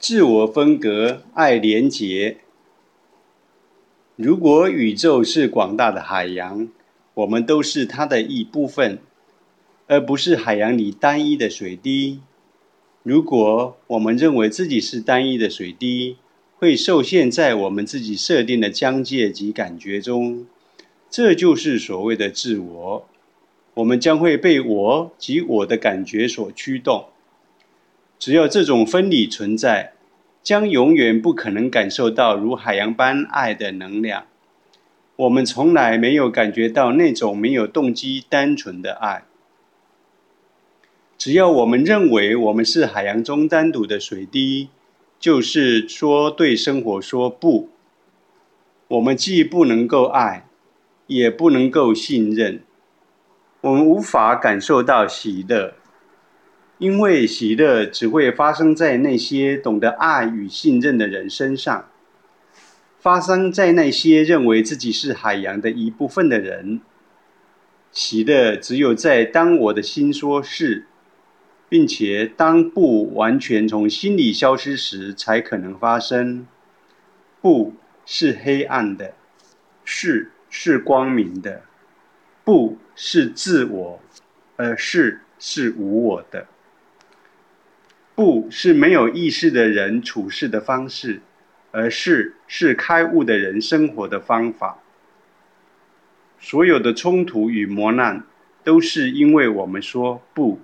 自我分隔，爱连结。如果宇宙是广大的海洋，我们都是它的一部分，而不是海洋里单一的水滴。如果我们认为自己是单一的水滴，会受限在我们自己设定的疆界及感觉中，这就是所谓的自我。我们将会被我及我的感觉所驱动。只要这种分离存在，将永远不可能感受到如海洋般爱的能量。我们从来没有感觉到那种没有动机、单纯的爱。只要我们认为我们是海洋中单独的水滴，就是说对生活说不。我们既不能够爱，也不能够信任。我们无法感受到喜乐。因为喜乐只会发生在那些懂得爱与信任的人身上，发生在那些认为自己是海洋的一部分的人。喜乐只有在当我的心说是，并且当不完全从心里消失时，才可能发生。不是黑暗的，是是光明的。不是自我，而是是无我的。不是没有意识的人处事的方式，而是是开悟的人生活的方法。所有的冲突与磨难，都是因为我们说不。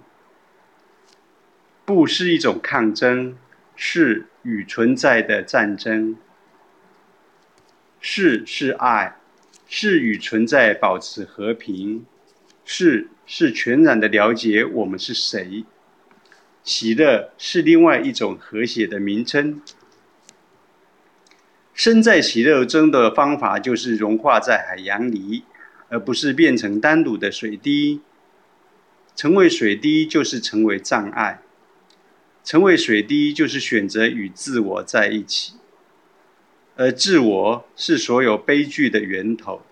不是一种抗争，是与存在的战争。是是爱，是与存在保持和平。是是全然的了解我们是谁。喜乐是另外一种和谐的名称。身在喜乐中的方法就是融化在海洋里，而不是变成单独的水滴。成为水滴就是成为障碍，成为水滴就是选择与自我在一起，而自我是所有悲剧的源头。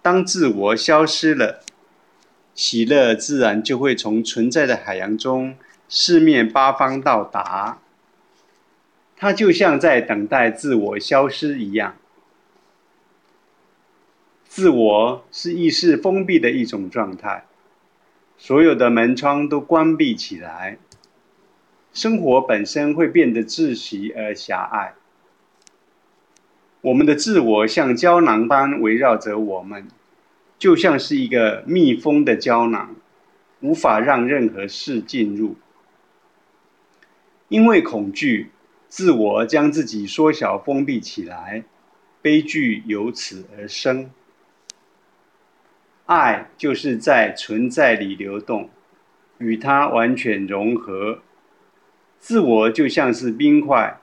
当自我消失了。喜乐自然就会从存在的海洋中四面八方到达，它就像在等待自我消失一样。自我是意识封闭的一种状态，所有的门窗都关闭起来，生活本身会变得窒息而狭隘。我们的自我像胶囊般围绕着我们。就像是一个密封的胶囊，无法让任何事进入。因为恐惧，自我将自己缩小封闭起来，悲剧由此而生。爱就是在存在里流动，与它完全融合。自我就像是冰块，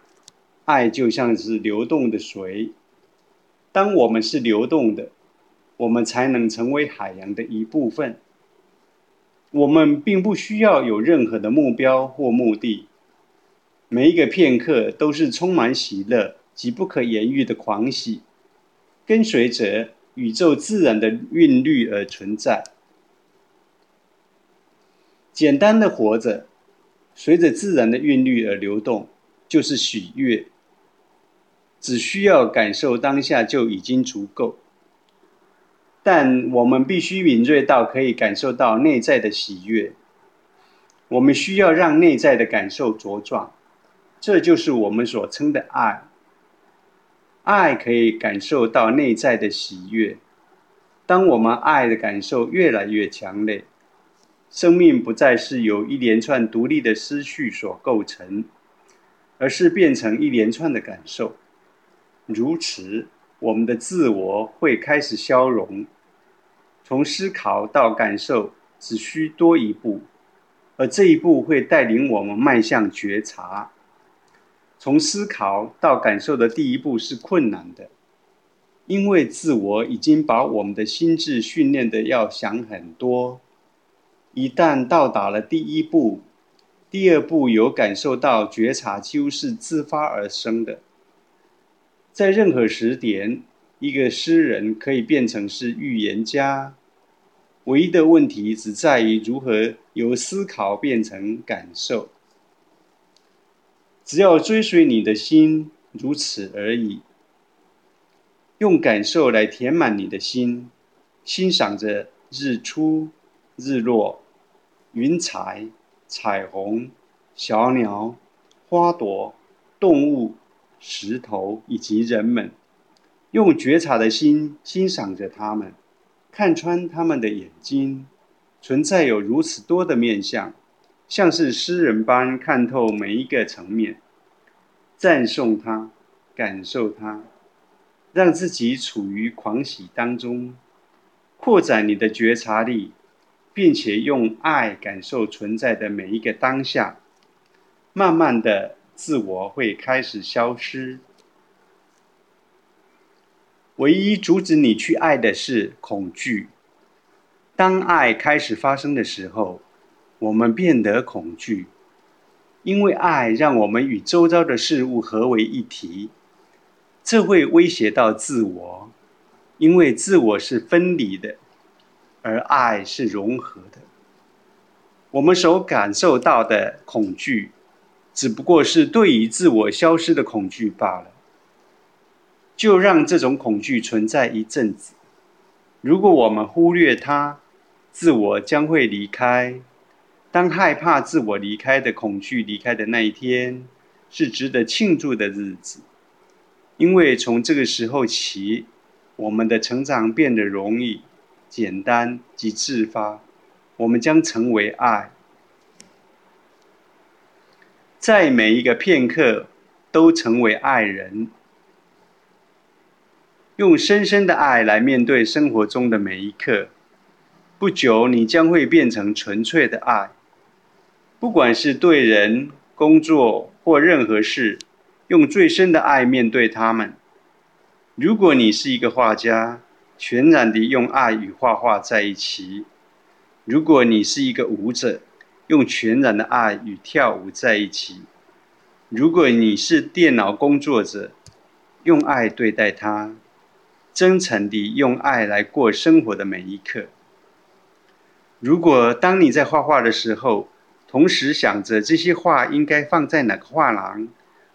爱就像是流动的水。当我们是流动的。我们才能成为海洋的一部分。我们并不需要有任何的目标或目的，每一个片刻都是充满喜乐及不可言喻的狂喜，跟随着宇宙自然的韵律而存在。简单的活着，随着自然的韵律而流动，就是喜悦。只需要感受当下就已经足够。但我们必须敏锐到可以感受到内在的喜悦。我们需要让内在的感受茁壮，这就是我们所称的爱。爱可以感受到内在的喜悦。当我们爱的感受越来越强烈，生命不再是由一连串独立的思绪所构成，而是变成一连串的感受。如此，我们的自我会开始消融。从思考到感受只需多一步，而这一步会带领我们迈向觉察。从思考到感受的第一步是困难的，因为自我已经把我们的心智训练的要想很多。一旦到达了第一步，第二步有感受到觉察几乎是自发而生的。在任何时点。一个诗人可以变成是预言家，唯一的问题只在于如何由思考变成感受。只要追随你的心，如此而已。用感受来填满你的心，欣赏着日出、日落、云彩、彩虹、小鸟、花朵、动物、石头以及人们，用觉察的心欣赏着他们，看穿他们的眼睛，存在有如此多的面相，像是诗人般看透每一个层面，赞颂它，感受它。让自己处于狂喜当中，扩展你的觉察力，并且用爱感受存在的每一个当下。慢慢的，自我会开始消失。唯一阻止你去爱的是恐惧。当爱开始发生的时候，我们变得恐惧，因为爱让我们与周遭的事物合为一体。这会威胁到自我，因为自我是分离的，而爱是融合的。我们所感受到的恐惧，只不过是对于自我消失的恐惧罢了。就让这种恐惧存在一阵子。如果我们忽略它，自我将会离开。当害怕自我离开的恐惧离开的那一天，是值得庆祝的日子。因为从这个时候起，我们的成长变得容易、简单及自发，我们将成为爱，在每一个片刻都成为爱人，用深深的爱来面对生活中的每一刻。不久，你将会变成纯粹的爱，不管是对人、工作或任何事。用最深的爱面对他们。如果你是一个画家，全然地用爱与画画在一起；如果你是一个舞者，用全然的爱与跳舞在一起；如果你是电脑工作者，用爱对待他，真诚地用爱来过生活的每一刻。如果当你在画画的时候，同时想着这些画应该放在哪个画廊？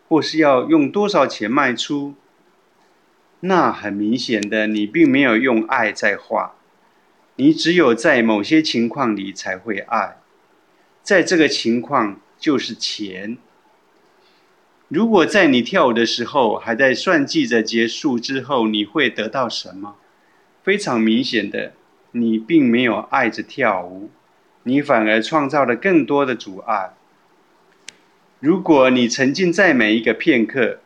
或是要用多少钱卖出？那很明显的，你并没有用爱在画。你只有在某些情况里才会爱，在这个情况就是钱。如果在你跳舞的时候还在算计着结束之后你会得到什么，非常明显的，你并没有爱着跳舞，你反而创造了更多的阻碍。如果你沉浸在每一个片刻，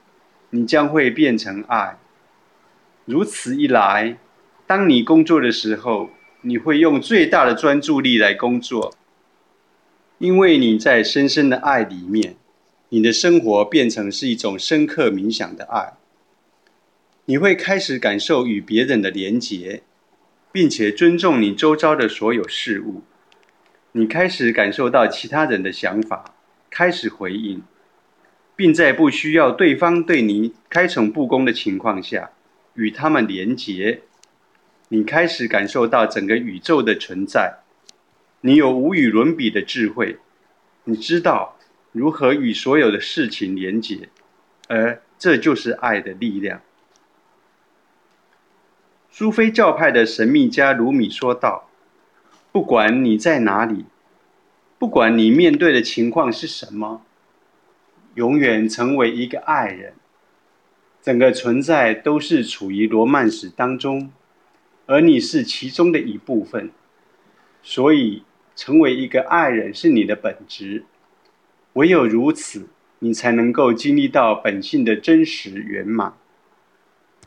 你将会变成爱。如此一来，当你工作的时候，你会用最大的专注力来工作，因为你在深深的爱里面，你的生活变成是一种深刻冥想的爱。你会开始感受与别人的连结，并且尊重你周遭的所有事物。你开始感受到其他人的想法。开始回应，并在不需要对方对你开诚布公的情况下，与他们连结。你开始感受到整个宇宙的存在。你有无与伦比的智慧，你知道如何与所有的事情连结，而这就是爱的力量。苏菲教派的神秘家鲁米说道：“不管你在哪里。”不管你面对的情况是什么，永远成为一个爱人。整个存在都是处于罗曼史当中，而你是其中的一部分。所以，成为一个爱人是你的本质。唯有如此，你才能够经历到本性的真实圆满。